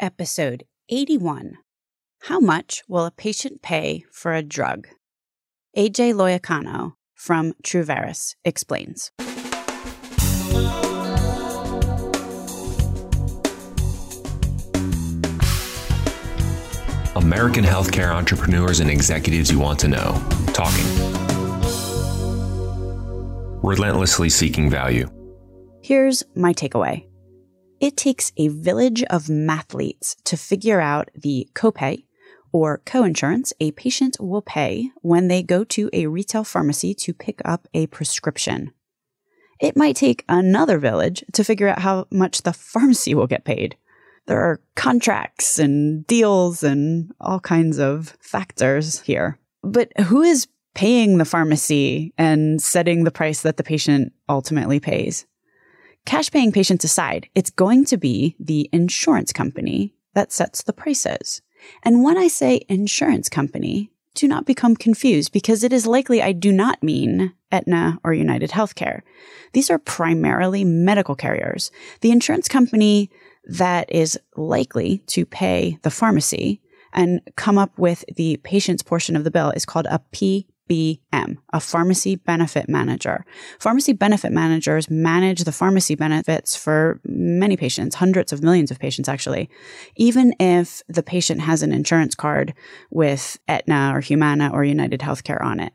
Episode 81 How much will a patient pay for a drug? AJ Loiacono from Truveris explains. American healthcare entrepreneurs and executives you want to know. Talking. Relentlessly seeking value. Here's my takeaway it takes a village of mathletes to figure out the copay or coinsurance a patient will pay when they go to a retail pharmacy to pick up a prescription. It might take another village to figure out how much the pharmacy will get paid. There are contracts and deals and all kinds of factors here. But who is paying the pharmacy and setting the price that the patient ultimately pays? Cash paying patients aside, it's going to be the insurance company that sets the prices. And when I say insurance company, do not become confused because it is likely I do not mean Aetna or United Healthcare. These are primarily medical carriers. The insurance company that is likely to pay the pharmacy and come up with the patient's portion of the bill is called a P FBM, a pharmacy benefit manager. Pharmacy benefit managers manage the pharmacy benefits for many patients, hundreds of millions of patients actually. Even if the patient has an insurance card with Aetna or Humana or United Healthcare on it.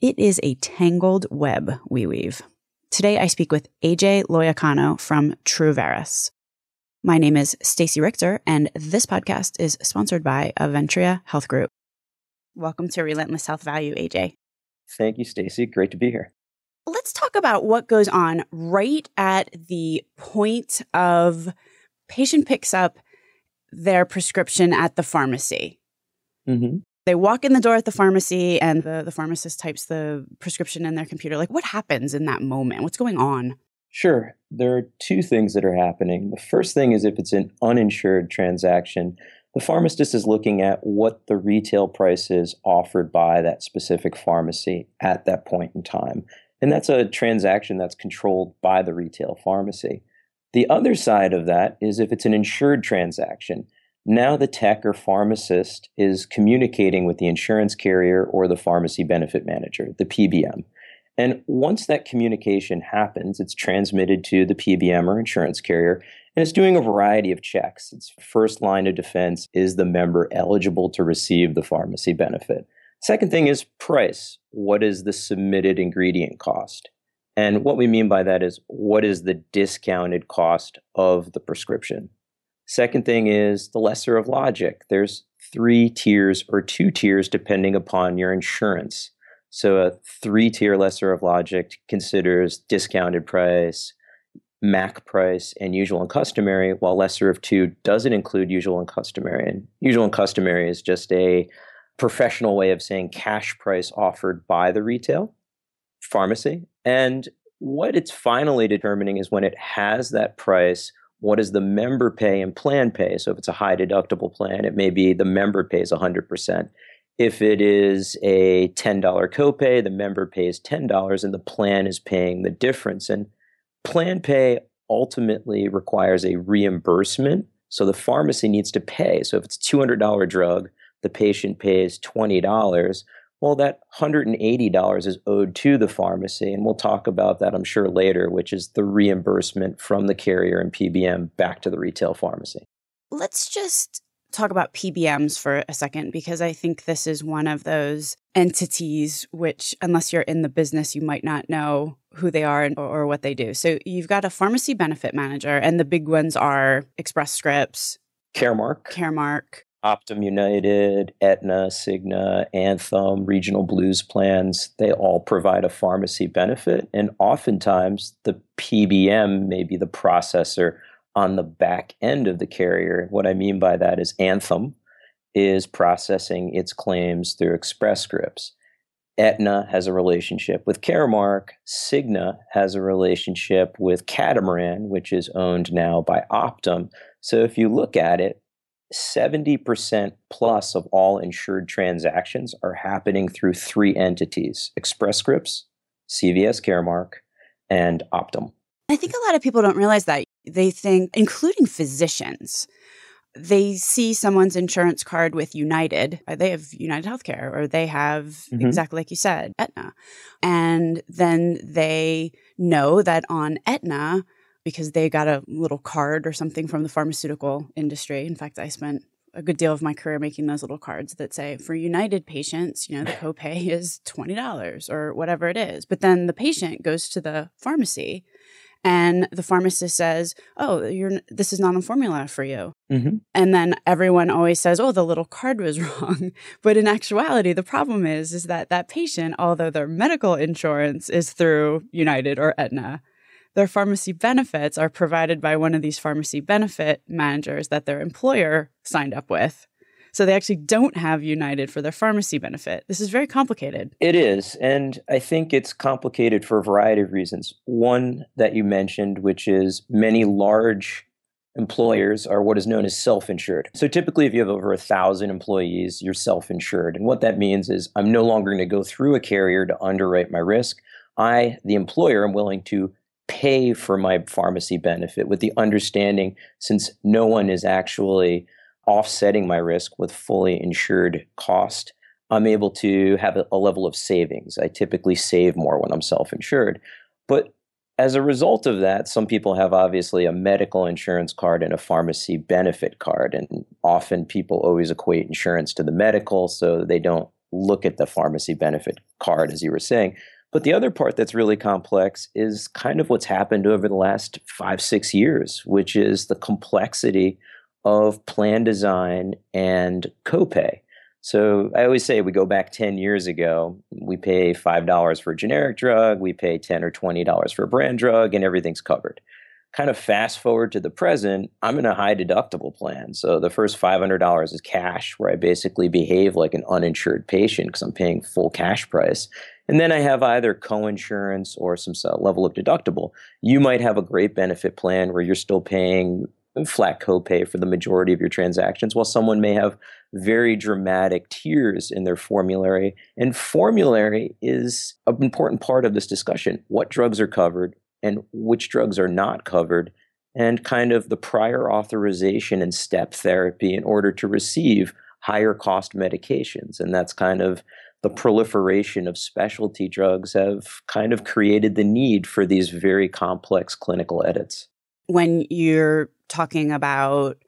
It is a tangled web we weave. Today I speak with AJ Loiacono from Truveris. My name is Stacey Richter, and this podcast is sponsored by Aventria Health Group. Welcome to Relentless Health Value, AJ. Thank you, Stacey. Great to be here. Let's talk about what goes on right at the point of patient picks up their prescription at the pharmacy. Mm-hmm. They walk in the door at the pharmacy and the, the pharmacist types the prescription in their computer. Like, what happens in that moment? What's going on? Sure. There are two things that are happening. The first thing is if it's an uninsured transaction, the pharmacist is looking at what the retail price is offered by that specific pharmacy at that point in time. And that's a transaction that's controlled by the retail pharmacy. The other side of that is if it's an insured transaction, now the tech or pharmacist is communicating with the insurance carrier or the pharmacy benefit manager, the PBM. And once that communication happens, it's transmitted to the PBM or insurance carrier, and it's doing a variety of checks. Its first line of defense is the member eligible to receive the pharmacy benefit? Second thing is price. What is the submitted ingredient cost? And what we mean by that is what is the discounted cost of the prescription? Second thing is the lesser of logic. There's three tiers or two tiers depending upon your insurance. So a three tier lesser of logic considers discounted price, MAC price, and usual and customary, while lesser of two doesn't include usual and customary. And usual and customary is just a professional way of saying cash price offered by the retail pharmacy. And what it's finally determining is when it has that price, what does the member pay and plan pay? So if it's a high deductible plan, it may be the member pays 100%. If it is a $10 copay, the member pays $10 and the plan is paying the difference. And plan pay ultimately requires a reimbursement. So the pharmacy needs to pay. So if it's a $200 drug, the patient pays $20. Well, that $180 is owed to the pharmacy. And we'll talk about that, I'm sure, later, which is the reimbursement from the carrier and PBM back to the retail pharmacy. Let's just talk about PBMs for a second because I think this is one of those entities which, unless you're in the business, you might not know who they are or, or what they do. So you've got a pharmacy benefit manager, and the big ones are Express Scripts, Caremark, Caremark, Optum United, Aetna, Cigna, Anthem, regional blues plans, they all provide a pharmacy benefit. And oftentimes the PBM may be the processor on the back end of the carrier. What I mean by that is Anthem is processing its claims through Express Scripts. Aetna has a relationship with Caremark. Cigna has a relationship with Catamaran, which is owned now by Optum. So if you look at it, 70% plus of all insured transactions are happening through three entities Express Scripts, CVS Caremark, and Optum. I think a lot of people don't realize that. They think, including physicians, they see someone's insurance card with United. They have United Healthcare or they have mm-hmm. exactly like you said, Aetna. And then they know that on Aetna, because they got a little card or something from the pharmaceutical industry. In fact, I spent a good deal of my career making those little cards that say for United patients, you know, the copay is $20 or whatever it is. But then the patient goes to the pharmacy and the pharmacist says, "Oh, you're this is not a formula for you." Mm-hmm. And then everyone always says, "Oh, the little card was wrong." but in actuality, the problem is is that that patient, although their medical insurance is through United or Aetna, their pharmacy benefits are provided by one of these pharmacy benefit managers that their employer signed up with. So they actually don't have United for their pharmacy benefit. This is very complicated. It is. And I think it's complicated for a variety of reasons. One that you mentioned, which is many large employers are what is known as self insured. So typically, if you have over a thousand employees, you're self insured. And what that means is I'm no longer going to go through a carrier to underwrite my risk. I, the employer, am willing to pay for my pharmacy benefit with the understanding since no one is actually offsetting my risk with fully insured cost, I'm able to have a, level of savings. I typically save more when I'm self insured. But as a result of that, some people have obviously a medical insurance card and a pharmacy benefit card. And often people always equate insurance to the medical, so they don't look at the pharmacy benefit card, as you were saying. But the other part that's really complex is kind of what's happened over the last five, six years, which is the complexity of plan design and copay. So I always say we go back 10 years ago, we pay $5 for a generic drug, we pay 10 or $20 for a brand drug, and everything's covered. Kind of fast forward to the present, I'm in a high deductible plan. So the first $500 is cash, where I basically behave like an uninsured patient because I'm paying full cash price. And then I have either coinsurance or some level of deductible. You might have a great benefit plan where you're still paying flat copay for the majority of your transactions, while someone may have very dramatic tiers in their formulary. And formulary is an important part of this discussion. What drugs are covered and which drugs are not covered, and kind of the prior authorization and step therapy in order to receive higher cost medications. And that's kind of the proliferation of specialty drugs have kind of created the need for these very complex clinical edits. When you're talking about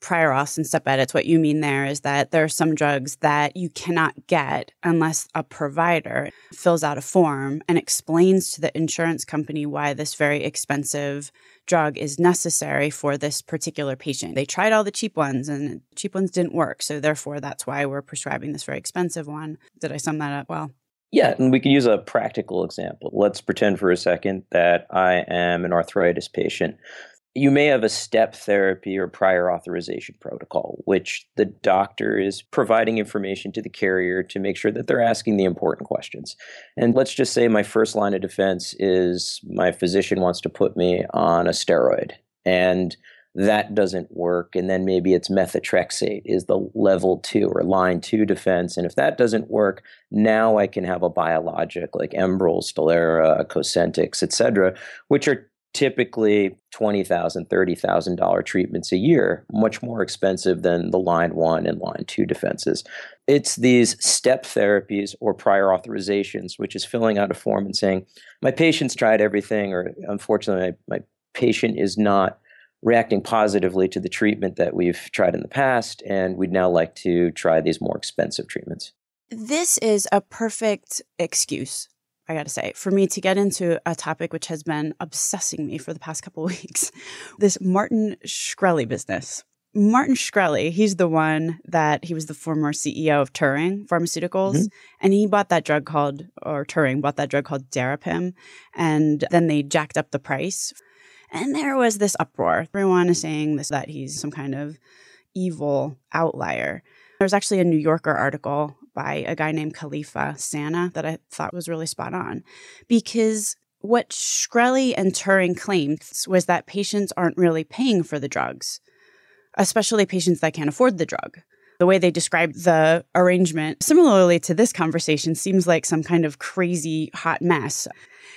prior auths and step edits, what you mean there is that there are some drugs that you cannot get unless a provider fills out a form and explains to the insurance company why this very expensive drug is necessary for this particular patient. They tried all the cheap ones and cheap ones didn't work. So therefore that's why we're prescribing this very expensive one. Did I sum that up well? Yeah, and we could use a practical example. Let's pretend for a second that I am an arthritis patient you may have a step therapy or prior authorization protocol, which the doctor is providing information to the carrier to make sure that they're asking the important questions. And let's just say my first line of defense is my physician wants to put me on a steroid. And that doesn't work. And then maybe it's methotrexate is the level two or line two defense. And if that doesn't work, now I can have a biologic like Enbrel, Stelara, Cosentyx, et cetera, which are typically $20,000, $30,000 treatments a year, much more expensive than the line one and line two defenses. It's these step therapies or prior authorizations, which is filling out a form and saying, my patient's tried everything, or unfortunately, my, my patient is not reacting positively to the treatment that we've tried in the past, and we'd now like to try these more expensive treatments. This is a perfect excuse I gotta say, for me to get into a topic which has been obsessing me for the past couple weeks this Martin Shkreli business. Martin Shkreli, he's the one that he was the former CEO of Turing Pharmaceuticals, mm-hmm. and he bought that drug called, or Turing bought that drug called Daraprim, and then they jacked up the price. And there was this uproar. Everyone is saying this that he's some kind of evil outlier. There's actually a New Yorker article by a guy named Kelefa Sanneh that I thought was really spot on because what Shkreli and Turing claimed was that patients aren't really paying for the drugs, especially patients that can't afford the drug. The way they described the arrangement, similarly to this conversation, seems like some kind of crazy hot mess.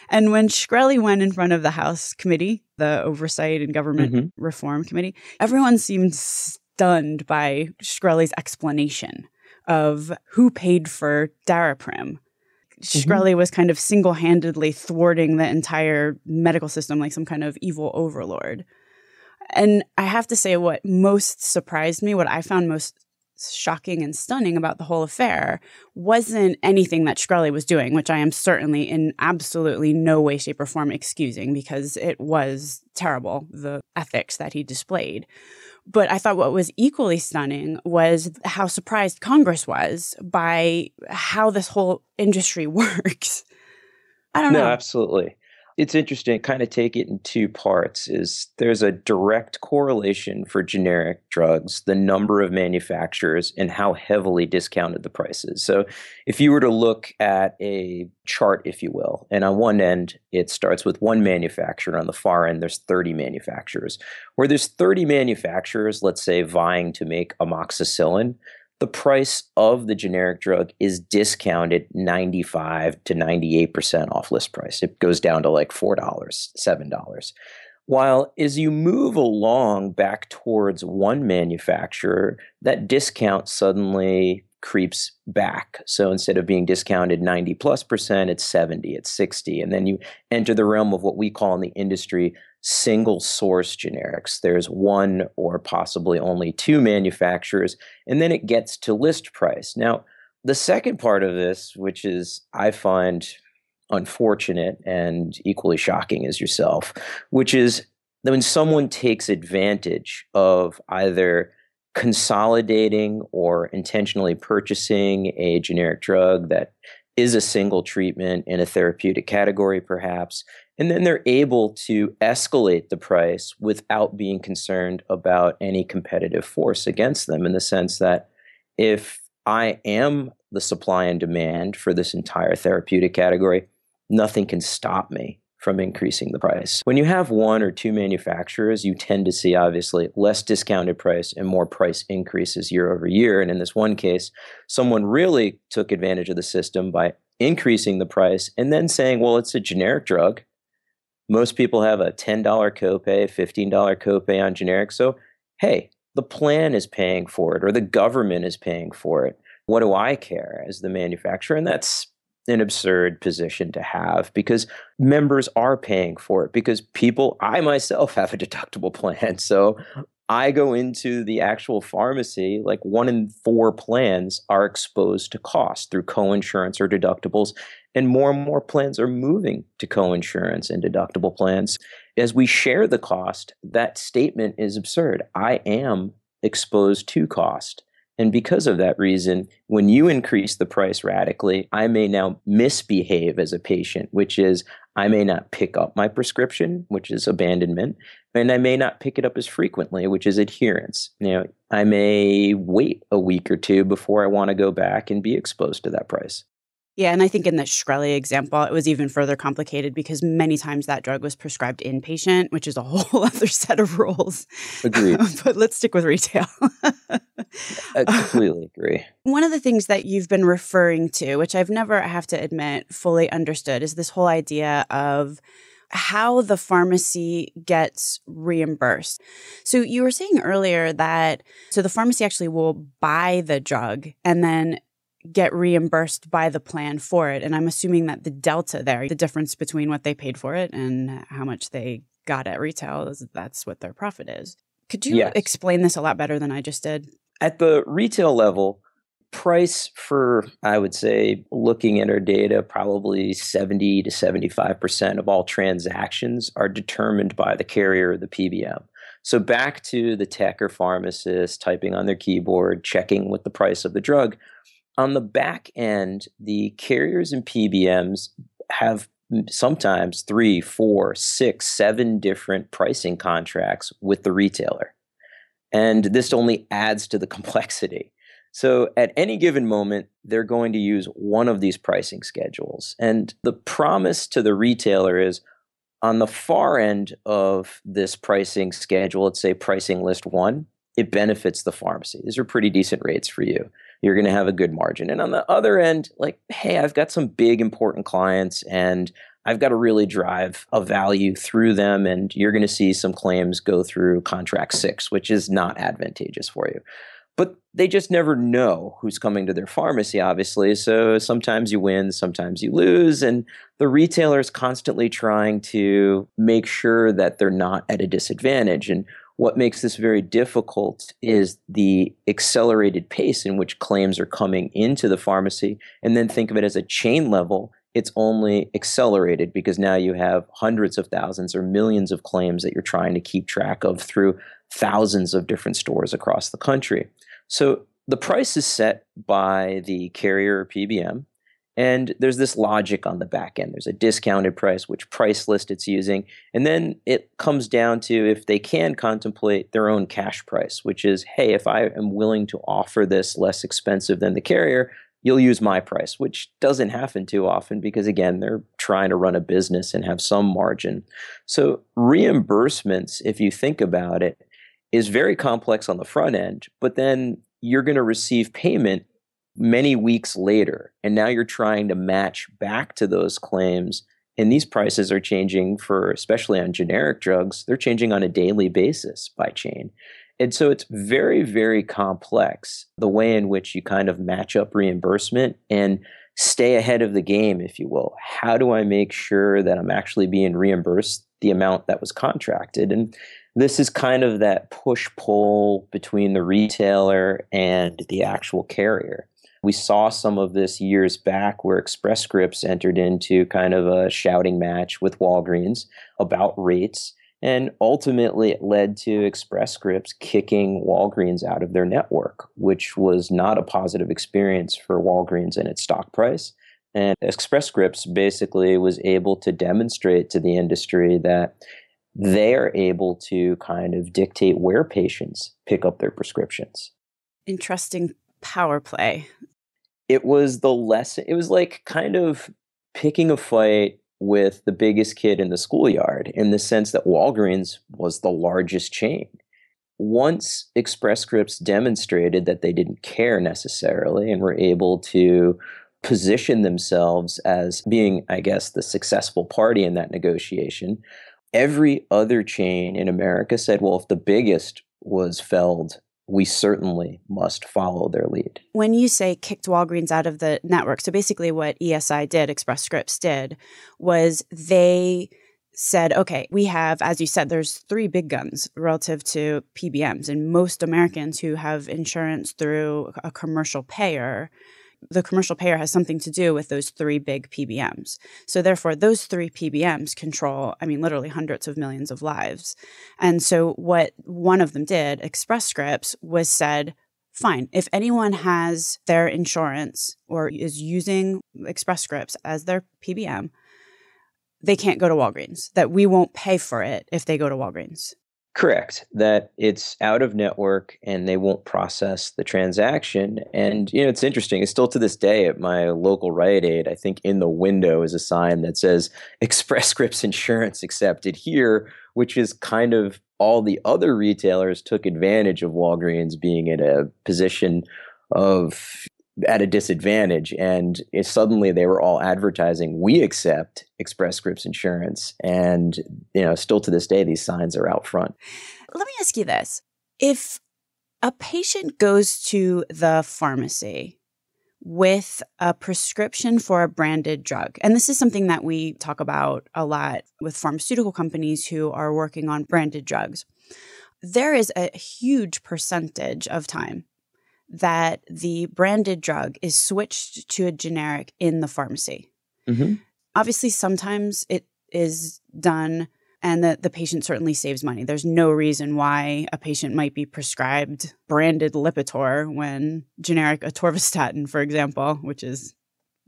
And when Shkreli went in front of the House committee, the Oversight and Government mm-hmm. Reform Committee, everyone seemed stunned by Shkreli's explanation of who paid for Daraprim. Mm-hmm. Shkreli was kind of single handedly thwarting the entire medical system like some kind of evil overlord. And I have to say, what most surprised me, what I found most shocking and stunning about the whole affair wasn't anything that Shkreli was doing, which I am certainly in absolutely no way, shape, or form excusing because it was terrible, the ethics that he displayed. But I thought what was equally stunning was how surprised Congress was by how this whole industry works. I don't no, know. No, absolutely it's interesting kind of take it in two parts is there's a direct correlation for generic drugs the number of manufacturers and how heavily discounted the prices. So if you were to look at a chart if you will and on one end it starts with one manufacturer on the far end there's 30 manufacturers. Where there's 30 manufacturers let's say vying to make amoxicillin the price of the generic drug is discounted 95 to 98% off list price. It goes down to like $4, $7. While as you move along back towards one manufacturer, that discount suddenly creeps back. So instead of being discounted 90 plus percent, it's 70, it's 60. And then you enter the realm of what we call in the industry single source generics. There's one or possibly only two manufacturers, and then it gets to list price. Now, the second part of this, which is I find unfortunate and equally shocking as yourself, which is when someone takes advantage of either consolidating or intentionally purchasing a generic drug that is a single treatment in a therapeutic category, perhaps, and then they're able to escalate the price without being concerned about any competitive force against them in the sense that if I am the supply and demand for this entire therapeutic category, nothing can stop me from increasing the price. When you have one or two manufacturers, you tend to see obviously less discounted price and more price increases year over year. And in this one case, someone really took advantage of the system by increasing the price and then saying, well, it's a generic drug. Most people have a $10 copay, $15 copay on generic. So, hey, the plan is paying for it or the government is paying for it. What do I care as the manufacturer? And that's an absurd position to have because members are paying for it because people I myself have a deductible plan. So I go into the actual pharmacy, like one in four plans are exposed to cost through coinsurance or deductibles. And more and more plans are moving to coinsurance and deductible plans. As we share the cost, that statement is absurd. I am exposed to cost. And because of that reason, when you increase the price radically, I may now misbehave as a patient, which is I may not pick up my prescription, which is abandonment, and I may not pick it up as frequently, which is adherence. You know, I may wait a week or two before I want to go back and be exposed to that price. Yeah, and I think in the Shkreli example, it was even further complicated because many times that drug was prescribed inpatient, which is a whole other set of rules. Agreed. but let's stick with retail. I completely agree. One of the things that you've been referring to, which I've never, I have to admit, fully understood, is this whole idea of how the pharmacy gets reimbursed. So you were saying earlier that so the pharmacy actually will buy the drug and then get reimbursed by the plan for it. And I'm assuming that the delta there, the difference between what they paid for it and how much they got at retail, is that's what their profit is. Could you yes. explain this a lot better than I just did? At the retail level, price for, I would say, looking at our data, probably 70 to 75% of all transactions are determined by the carrier or the PBM. So back to the tech or pharmacist typing on their keyboard, checking what the price of the drug on the back end, the carriers and PBMs have sometimes three, four, six, seven different pricing contracts with the retailer. And this only adds to the complexity. So at any given moment, they're going to use one of these pricing schedules. And the promise to the retailer is on the far end of this pricing schedule, let's say pricing list one, it benefits the pharmacy. These are pretty decent rates for you you're going to have a good margin. And on the other end, like, hey, I've got some big important clients and I've got to really drive a value through them. And you're going to see some claims go through contract six, which is not advantageous for you. But they just never know who's coming to their pharmacy, obviously. So sometimes you win, sometimes you lose. And the retailer is constantly trying to make sure that they're not at a disadvantage. And what makes this very difficult is the accelerated pace in which claims are coming into the pharmacy. And then think of it as a chain level. It's only accelerated because now you have hundreds of thousands or millions of claims that you're trying to keep track of through thousands of different stores across the country. So the price is set by the carrier or PBM. And there's this logic on the back end. There's a discounted price, which price list it's using. And then it comes down to if they can contemplate their own cash price, which is hey, if I am willing to offer this less expensive than the carrier, you'll use my price, which doesn't happen too often because, again, they're trying to run a business and have some margin. So, reimbursements, if you think about it, is very complex on the front end, but then you're going to receive payment many weeks later. And now you're trying to match back to those claims. And these prices are changing for, especially on generic drugs, they're changing on a daily basis by chain. And so it's very, very complex the way in which you kind of match up reimbursement and stay ahead of the game, if you will. How do I make sure that I'm actually being reimbursed the amount that was contracted? And this is kind of that push pull between the retailer and the actual carrier. We saw some of this years back where Express Scripts entered into kind of a shouting match with Walgreens about rates. And ultimately, it led to Express Scripts kicking Walgreens out of their network, which was not a positive experience for Walgreens and its stock price. And Express Scripts basically was able to demonstrate to the industry that they are able to kind of dictate where patients pick up their prescriptions. Interesting power play. It was the lesson, it was like kind of picking a fight with the biggest kid in the schoolyard in the sense that Walgreens was the largest chain. Once Express Scripts demonstrated that they didn't care necessarily and were able to position themselves as being, I guess, the successful party in that negotiation, every other chain in America said, well, if the biggest was felled, we certainly must follow their lead. When you say kicked Walgreens out of the network, so basically what ESI did, Express Scripts did, was they said, okay, we have, as you said, there's three big guns relative to PBMs. And most Americans who have insurance through a commercial payer the commercial payer has something to do with those three big PBMs. So therefore, those three PBMs control, I mean, literally hundreds of millions of lives. And so what one of them did, Express Scripts, was said, fine, if anyone has their insurance or is using Express Scripts as their PBM, they can't go to Walgreens, that we won't pay for it if they go to Walgreens. Correct. That it's out of network and they won't process the transaction. And, you know, it's interesting. It's still to this day at my local Rite Aid, I think in the window is a sign that says Express Scripts Insurance accepted here, which is kind of all the other retailers took advantage of Walgreens being in a position of at a disadvantage and suddenly they were all advertising we accept express scripts insurance and you know still to this day these signs are out front. Let me ask you this. If a patient goes to the pharmacy with a prescription for a branded drug and this is something that we talk about a lot with pharmaceutical companies who are working on branded drugs there is a huge percentage of time that the branded drug is switched to a generic in the pharmacy. Mm-hmm. Obviously, sometimes it is done and the, the patient certainly saves money. There's no reason why a patient might be prescribed branded Lipitor when generic atorvastatin, for example, which is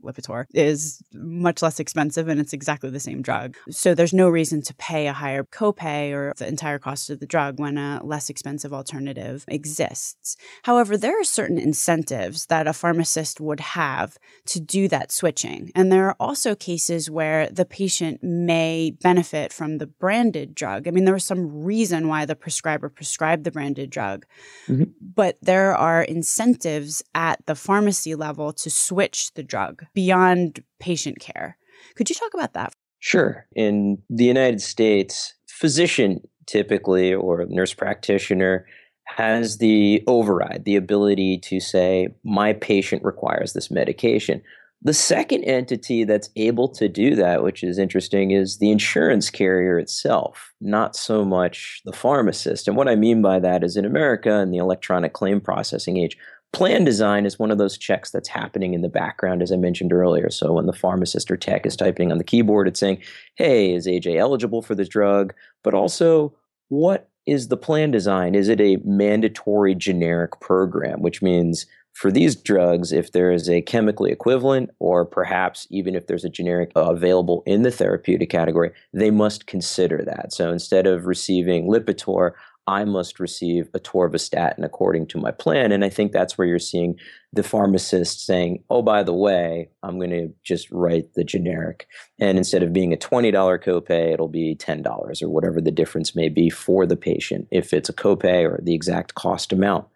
Lipitor is much less expensive and it's exactly the same drug. So there's no reason to pay a higher copay or the entire cost of the drug when a less expensive alternative exists. However, there are certain incentives that a pharmacist would have to do that switching. And there are also cases where the patient may benefit from the branded drug. I mean, there was some reason why the prescriber prescribed the branded drug, mm-hmm. but there are incentives at the pharmacy level to switch the drug beyond patient care. Could you talk about that? Sure. In the United States, physician typically or nurse practitioner has the override, the ability to say, my patient requires this medication. The second entity that's able to do that, which is interesting, is the insurance carrier itself, not so much the pharmacist. And what I mean by that is in America, in the electronic claim processing age, plan design is one of those checks that's happening in the background, as I mentioned earlier. So when the pharmacist or tech is typing on the keyboard, it's saying, hey, is AJ eligible for this drug? But also, what is the plan design? Is it a mandatory generic program, which means for these drugs, if there is a chemically equivalent, or perhaps even if there's a generic available in the therapeutic category, they must consider that. So instead of receiving Lipitor, I must receive atorvastatin according to my plan. And I think that's where you're seeing the pharmacist saying, oh, by the way, I'm going to just write the generic. And instead of being a $20 copay, it'll be $10 or whatever the difference may be for the patient if it's a copay or the exact cost amount.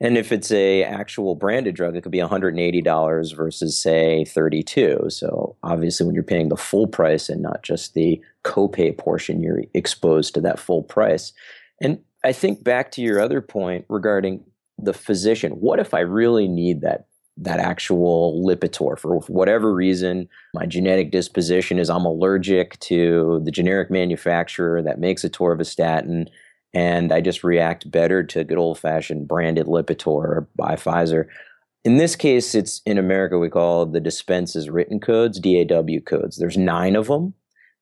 And if it's a actual branded drug, it could be $180 versus say 32. So obviously when you're paying the full price and not just the copay portion, you're exposed to that full price. And I think back to your other point regarding the physician. What if I really need that that actual Lipitor for whatever reason? My genetic disposition is I'm allergic to the generic manufacturer that makes atorvastatin, and I just react better to good old fashioned branded Lipitor by Pfizer. In this case, it's in America we call the dispenses written codes, DAW codes. There's nine of them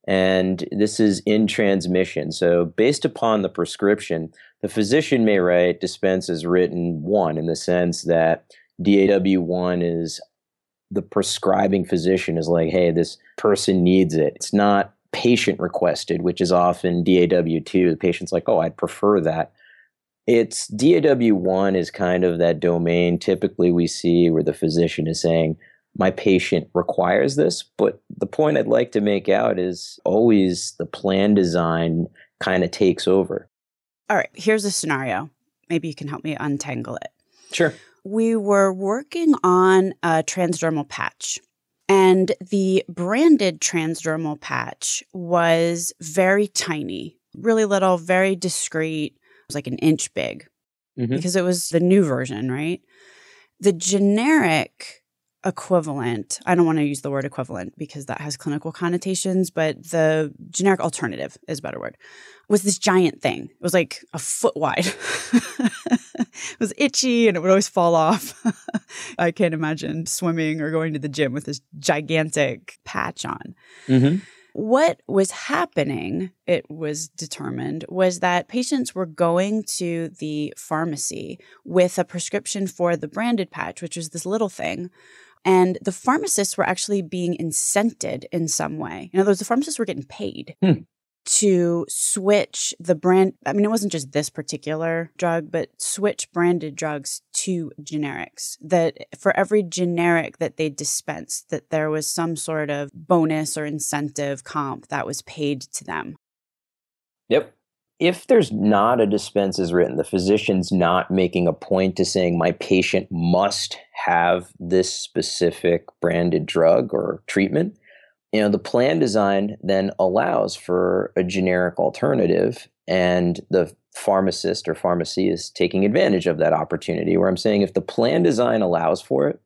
and this is in transmission. So, based upon the prescription, the physician may write dispense as written one in the sense that DAW1 is the prescribing physician is like, hey, this person needs it. It's not patient requested, which is often DAW2. The patient's like, oh, I'd prefer that. It's DAW1 is kind of that domain typically we see where the physician is saying, my patient requires this. But the point I'd like to make out is always the plan design kind of takes over. All right, here's a scenario. Maybe you can help me untangle it. Sure. We were working on a transdermal patch, and the branded transdermal patch was very tiny, really little, very discreet. It was like an inch big mm-hmm. because it was the new version, right? The generic equivalent. I don't want to use the word equivalent because that has clinical connotations but the generic alternative is a better word was this giant thing. It was like a foot wide. It was itchy and it would always fall off. I can't imagine swimming or going to the gym with this gigantic patch on. Mm-hmm. What was happening, it was determined, was that patients were going to the pharmacy with a prescription for the branded patch, which was this little thing, and the pharmacists were actually being incented in some way. In other words, the pharmacists were getting paid hmm. to switch the brand. I mean, it wasn't just this particular drug, but switch branded drugs to generics. That for every generic that they dispensed, that there was some sort of bonus or incentive comp that was paid to them. Yep if there's not a dispense as written, the physician's not making a point to saying my patient must have this specific branded drug or treatment, you know, the plan design then allows for a generic alternative and the pharmacist or pharmacy is taking advantage of that opportunity where I'm saying if the plan design allows for it,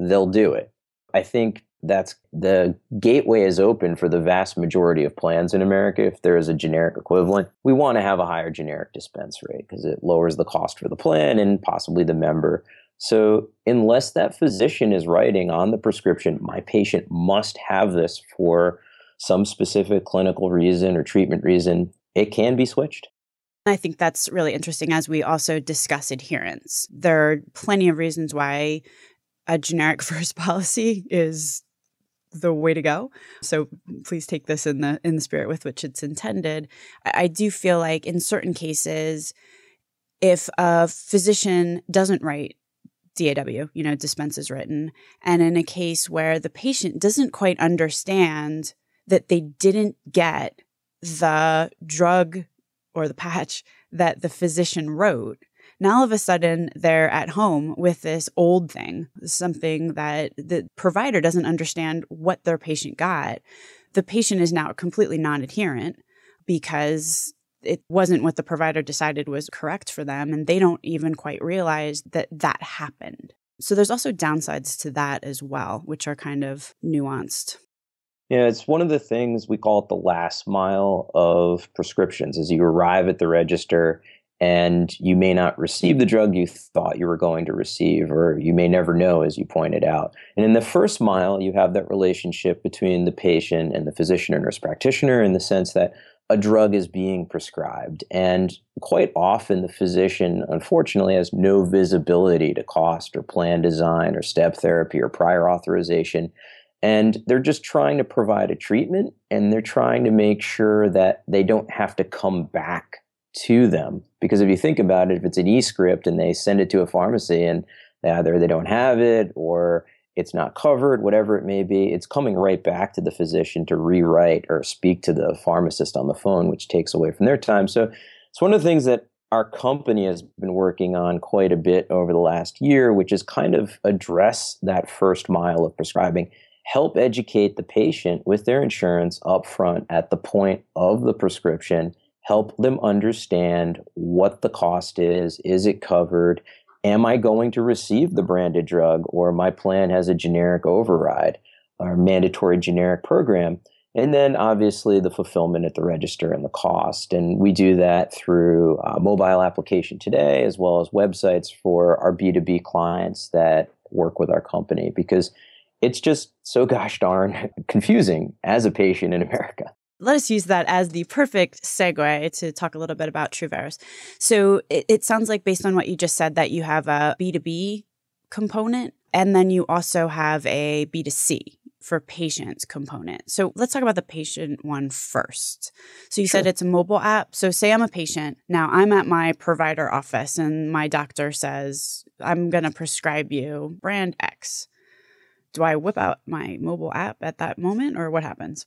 they'll do it. I think that's the gateway is open for the vast majority of plans in America. If there is a generic equivalent, we want to have a higher generic dispense rate because it lowers the cost for the plan and possibly the member. So, unless that physician is writing on the prescription, my patient must have this for some specific clinical reason or treatment reason, it can be switched. I think that's really interesting as we also discuss adherence. There are plenty of reasons why a generic first policy is the way to go. So please take this in the in the spirit with which it's intended. I, I do feel like in certain cases, if a physician doesn't write DAW, you know, dispenses written, and in a case where the patient doesn't quite understand that they didn't get the drug or the patch that the physician wrote, now all of a sudden they're at home with this old thing, something that the provider doesn't understand what their patient got. the patient is now completely non adherent because it wasn't what the provider decided was correct for them. And they don't even quite realize that that happened. So there's also downsides to that as well, which are kind of nuanced. Yeah, it's one of the things we call it the last mile of prescriptions. As you arrive at the register and you may not receive the drug you thought you were going to receive, or you may never know, as you pointed out. And in the first mile, you have that relationship between the patient and the physician or nurse practitioner in the sense that a drug is being prescribed. And quite often, the physician, unfortunately, has no visibility to cost or plan design or step therapy or prior authorization. And they're just trying to provide a treatment and they're trying to make sure that they don't have to come back to them. Because if you think about it, if it's an e-script and they send it to a pharmacy and either they don't have it or it's not covered, whatever it may be, it's coming right back to the physician to rewrite or speak to the pharmacist on the phone, which takes away from their time. So it's one of the things that our company has been working on quite a bit over the last year, which is kind of address that first mile of prescribing, help educate the patient with their insurance upfront at the point of the prescription help them understand what the cost is. Is it covered? Am I going to receive the branded drug or my plan has a generic override or mandatory generic program? And then obviously the fulfillment at the register and the cost. And we do that through a mobile application today, as well as websites for our B2B clients that work with our company because it's just so gosh darn confusing as a patient in America let us use that as the perfect segue to talk a little bit about Truveris. So it, it, sounds like, based on what you just said, that you have a B2B component and then you also have a B2C for patients component. So let's talk about the patient one first. So you sure. said it's a mobile app. So say I'm a patient. Now I'm at my provider office and my doctor says, I'm going to prescribe you brand X. Do I whip out my mobile app at that moment or what happens?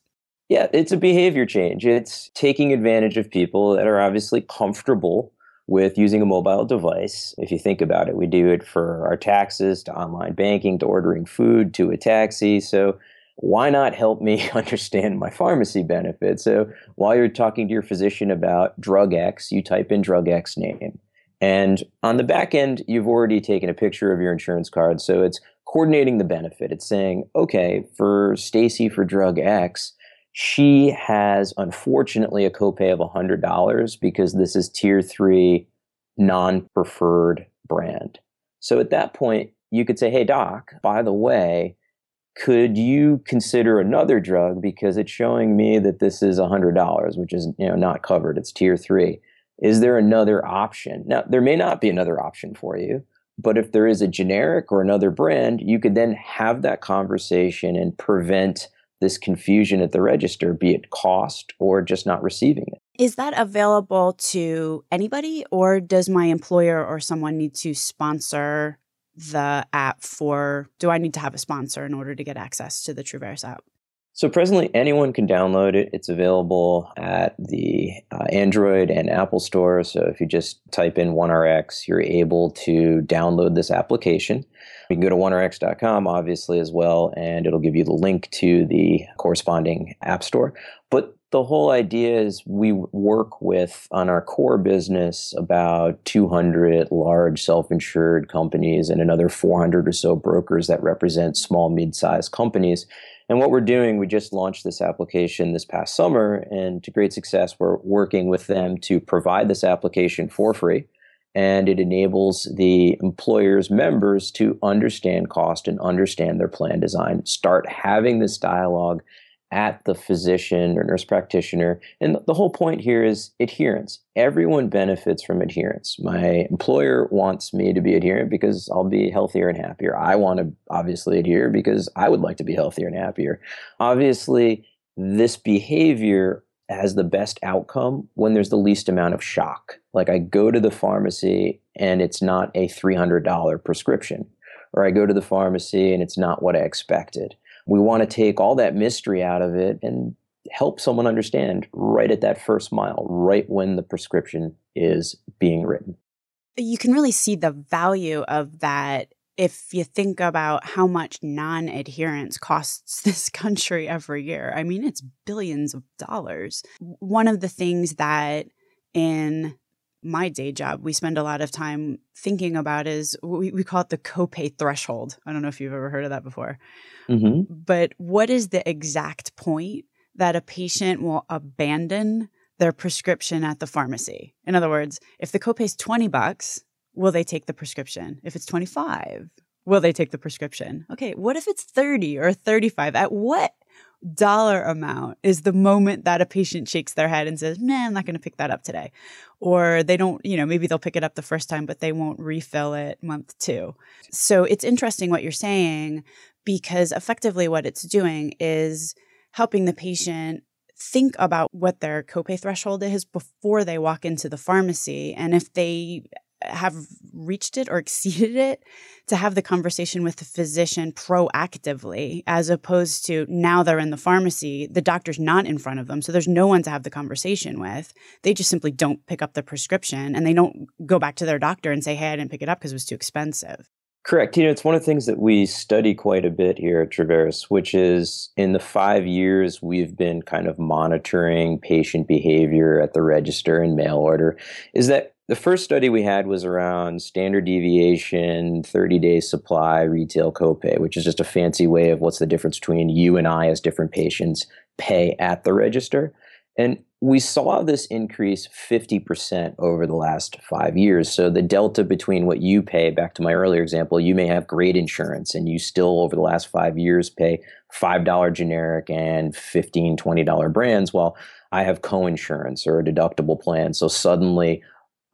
Yeah, it's a behavior change. It's taking advantage of people that are obviously comfortable with using a mobile device. If you think about it, we do it for our taxes, to online banking, to ordering food, to a taxi. So why not help me understand my pharmacy benefit? So while you're talking to your physician about drug X, you type in drug X name. And on the back end, you've already taken a picture of your insurance card. So it's coordinating the benefit. It's saying, okay, for Stacey for drug X, she has unfortunately a copay of $100 because this is tier three non preferred brand. So at that point, you could say, hey, doc, by the way, could you consider another drug? Because it's showing me that this is $100 which is you know not covered. It's tier 3 is there another option? Now there may not be another option for you but if there is a generic or another brand you could then have that conversation and prevent this confusion at the register, be it cost or just not receiving it. Is that available to anybody, or does my employer or someone need to sponsor the app for? Do I need to have a sponsor in order to get access to the Truveris app? So presently, anyone can download it. It's available at the uh, Android and Apple Store. So if you just type in OneRx, you're able to download this application. You can go to onerx.com, obviously, as well, and it'll give you the link to the corresponding app store. But the whole idea is we work with, on our core business, about 200 large self insured companies and another 400 or so brokers that represent small, mid sized companies. And what we're doing, we just launched this application this past summer, and to great success, we're working with them to provide this application for free. And it enables the employer's members to understand cost and understand their plan design, start having this dialogue at the physician or nurse practitioner. And the whole point here is adherence. Everyone benefits from adherence. My employer wants me to be adherent because I'll be healthier and happier. I want to obviously adhere because I would like to be healthier and happier. Obviously, this behavior has the best outcome when there's the least amount of shock. Like I go to the pharmacy and it's not a $300 prescription, or I go to the pharmacy and it's not what I expected we want to take all that mystery out of it and help someone understand right at that first mile, right when the prescription is being written. You can really see the value of that if you think about how much non adherence costs this country every year, I mean, it's billions of dollars. One of the things that in my day job we spend a lot of time thinking about is we, we call it the copay threshold. I don't know if you've ever heard of that before. Mm-hmm. But what is the exact point that a patient will abandon their prescription at the pharmacy? In other words, if the copay is 20 bucks, will they take the prescription? If it's 25, will they take the prescription? Okay, what if it's 30 or 35? At what dollar amount is the moment that a patient shakes their head and says, "Man, I'm not going to pick that up today." Or they don't, you know, maybe they'll pick it up the first time but they won't refill it month 2. So it's interesting what you're saying because effectively what it's doing is helping the patient think about what their copay threshold is before they walk into the pharmacy. And if they have reached it or exceeded it to have the conversation with the physician proactively as opposed to now they're in the pharmacy the doctor's not in front of them so there's no one to have the conversation with they just simply don't pick up the prescription and they don't go back to their doctor and say hey i didn't pick it up because it was too expensive Correct. You know, it's one of the things that we study quite a bit here at Truveris, which is in the five years we've been kind of monitoring patient behavior at the register and mail order, is that the first study we had was around standard deviation, 30 day supply, retail copay, which is just a fancy way of what's the difference between you and I as different patients pay at the register. And we saw this increase 50% over the last five years. So the delta between what you pay, back to my earlier example, you may have great insurance and you still, over the last five years, pay $5 generic and $15, $20 brands. While I have co-insurance or a deductible plan. So suddenly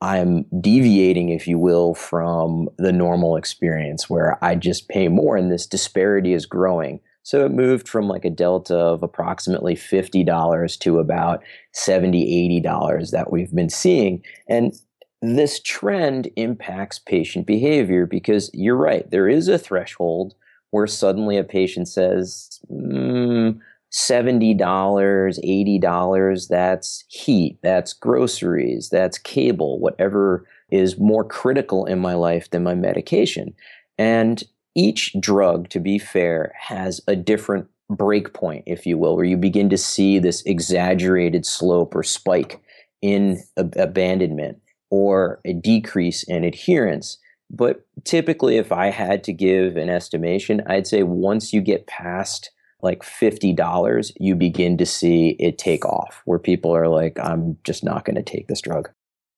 I'm deviating, if you will, from the normal experience where I just pay more and this disparity is growing. So it moved from like a delta of approximately $50 to about $70, $80 that we've been seeing. And this trend impacts patient behavior because you're right, there is a threshold where suddenly a patient says, mm, $70, $80, that's heat, that's groceries, that's cable, whatever is more critical in my life than my medication. And each drug, to be fair, has a different break point, if you will, where you begin to see this exaggerated slope or spike in ab- abandonment or a decrease in adherence. But typically, if I had to give an estimation, I'd say once you get past like $50, you begin to see it take off where people are like, I'm just not going to take this drug.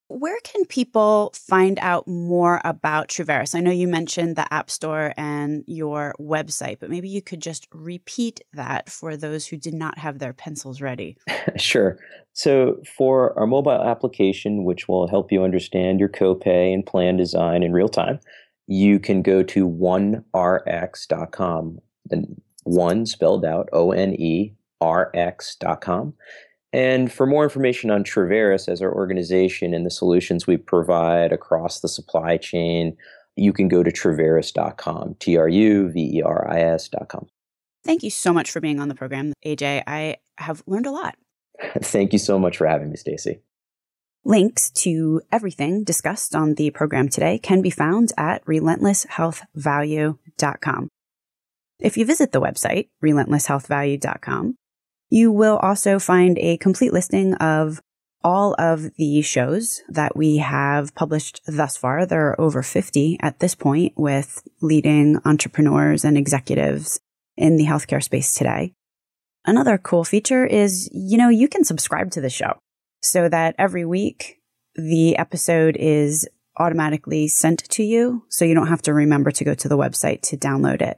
Where can people find out more about Truveris? I know you mentioned the App Store and your website, but maybe you could just repeat that for those who did not have their pencils ready. sure. So, for our mobile application, which will help you understand your copay and plan design in real time, you can go to onerx.com. The one spelled out O N E R X dot com. And for more information on Truveris as our organization and the solutions we provide across the supply chain, you can go to truveris.com, T R U V E R I S.com. Thank you so much for being on the program, AJ. I have learned a lot. Thank you so much for having me, Stacey. Links to everything discussed on the program today can be found at relentlesshealthvalue.com. If you visit the website, relentlesshealthvalue.com, you will also find a complete listing of all of the shows that we have published thus far. There are over 50 at this point with leading entrepreneurs and executives in the healthcare space today. Another cool feature is, you know, you can subscribe to the show so that every week the episode is automatically sent to you. So you don't have to remember to go to the website to download it.